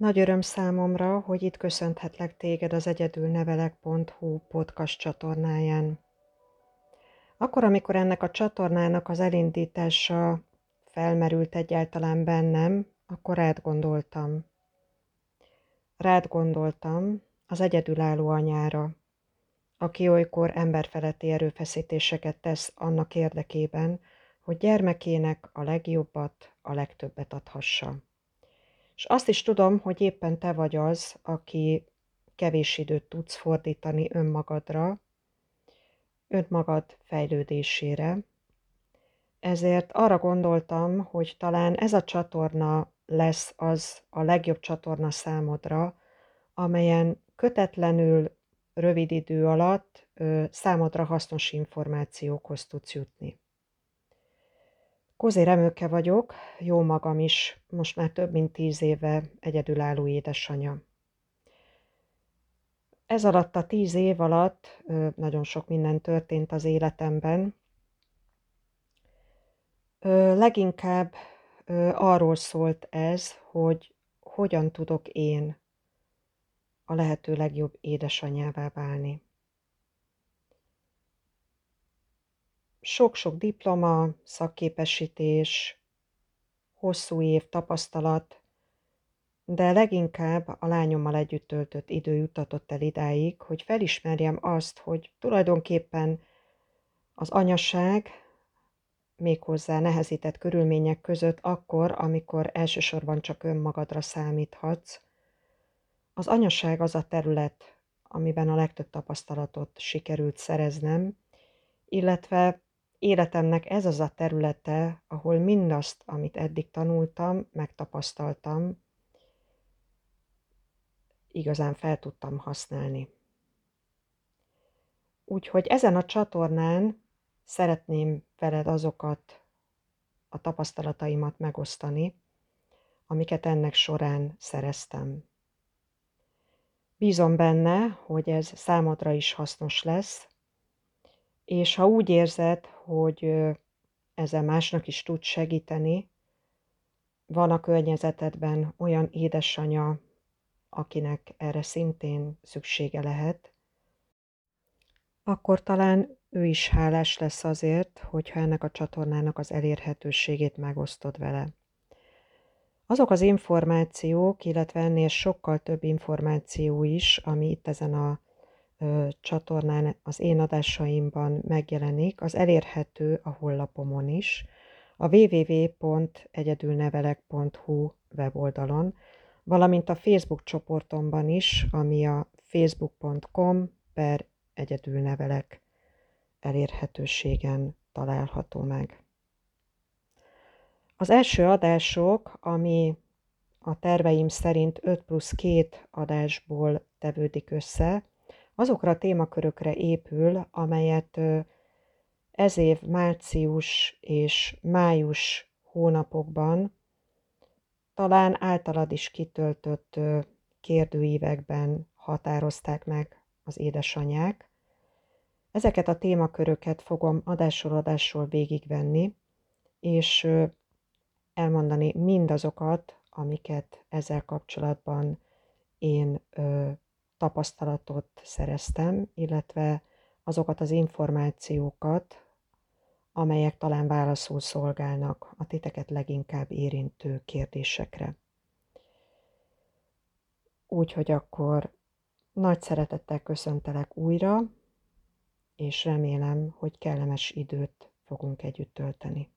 Nagy öröm számomra, hogy itt köszönhetlek téged az egyedülnevelek.hu podcast csatornáján. Akkor, amikor ennek a csatornának az elindítása felmerült egyáltalán bennem, akkor rád gondoltam. Rád gondoltam az egyedülálló anyára, aki olykor emberfeletti erőfeszítéseket tesz annak érdekében, hogy gyermekének a legjobbat, a legtöbbet adhassa. És azt is tudom, hogy éppen te vagy az, aki kevés időt tudsz fordítani önmagadra, önmagad fejlődésére. Ezért arra gondoltam, hogy talán ez a csatorna lesz az a legjobb csatorna számodra, amelyen kötetlenül rövid idő alatt ö, számodra hasznos információkhoz tudsz jutni. Kozé Remőke vagyok, jó magam is, most már több mint tíz éve egyedülálló édesanyja. Ez alatt a tíz év alatt nagyon sok minden történt az életemben. Leginkább arról szólt ez, hogy hogyan tudok én a lehető legjobb édesanyává válni. Sok-sok diploma, szakképesítés, hosszú év tapasztalat, de leginkább a lányommal együtt töltött idő jutatott el idáig, hogy felismerjem azt, hogy tulajdonképpen az anyaság méghozzá nehezített körülmények között akkor, amikor elsősorban csak önmagadra számíthatsz, az anyaság az a terület, amiben a legtöbb tapasztalatot sikerült szereznem, illetve Életemnek ez az a területe, ahol mindazt, amit eddig tanultam, megtapasztaltam, igazán fel tudtam használni. Úgyhogy ezen a csatornán szeretném veled azokat a tapasztalataimat megosztani, amiket ennek során szereztem. Bízom benne, hogy ez számodra is hasznos lesz, és ha úgy érzed, hogy ezzel másnak is tud segíteni, van a környezetedben olyan édesanya, akinek erre szintén szüksége lehet, akkor talán ő is hálás lesz azért, hogyha ennek a csatornának az elérhetőségét megosztod vele. Azok az információk, illetve ennél sokkal több információ is, ami itt ezen a csatornán az én adásaimban megjelenik, az elérhető a hollapomon is, a www.egyedülnevelek.hu weboldalon, valamint a Facebook csoportomban is, ami a facebook.com per egyedülnevelek elérhetőségen található meg. Az első adások, ami a terveim szerint 5 plusz 2 adásból tevődik össze, azokra a témakörökre épül, amelyet ez év március és május hónapokban talán általad is kitöltött kérdőívekben határozták meg az édesanyák. Ezeket a témaköröket fogom adásról adásról végigvenni, és elmondani mindazokat, amiket ezzel kapcsolatban én tapasztalatot szereztem, illetve azokat az információkat, amelyek talán válaszul szolgálnak a titeket leginkább érintő kérdésekre. Úgyhogy akkor nagy szeretettel köszöntelek újra, és remélem, hogy kellemes időt fogunk együtt tölteni.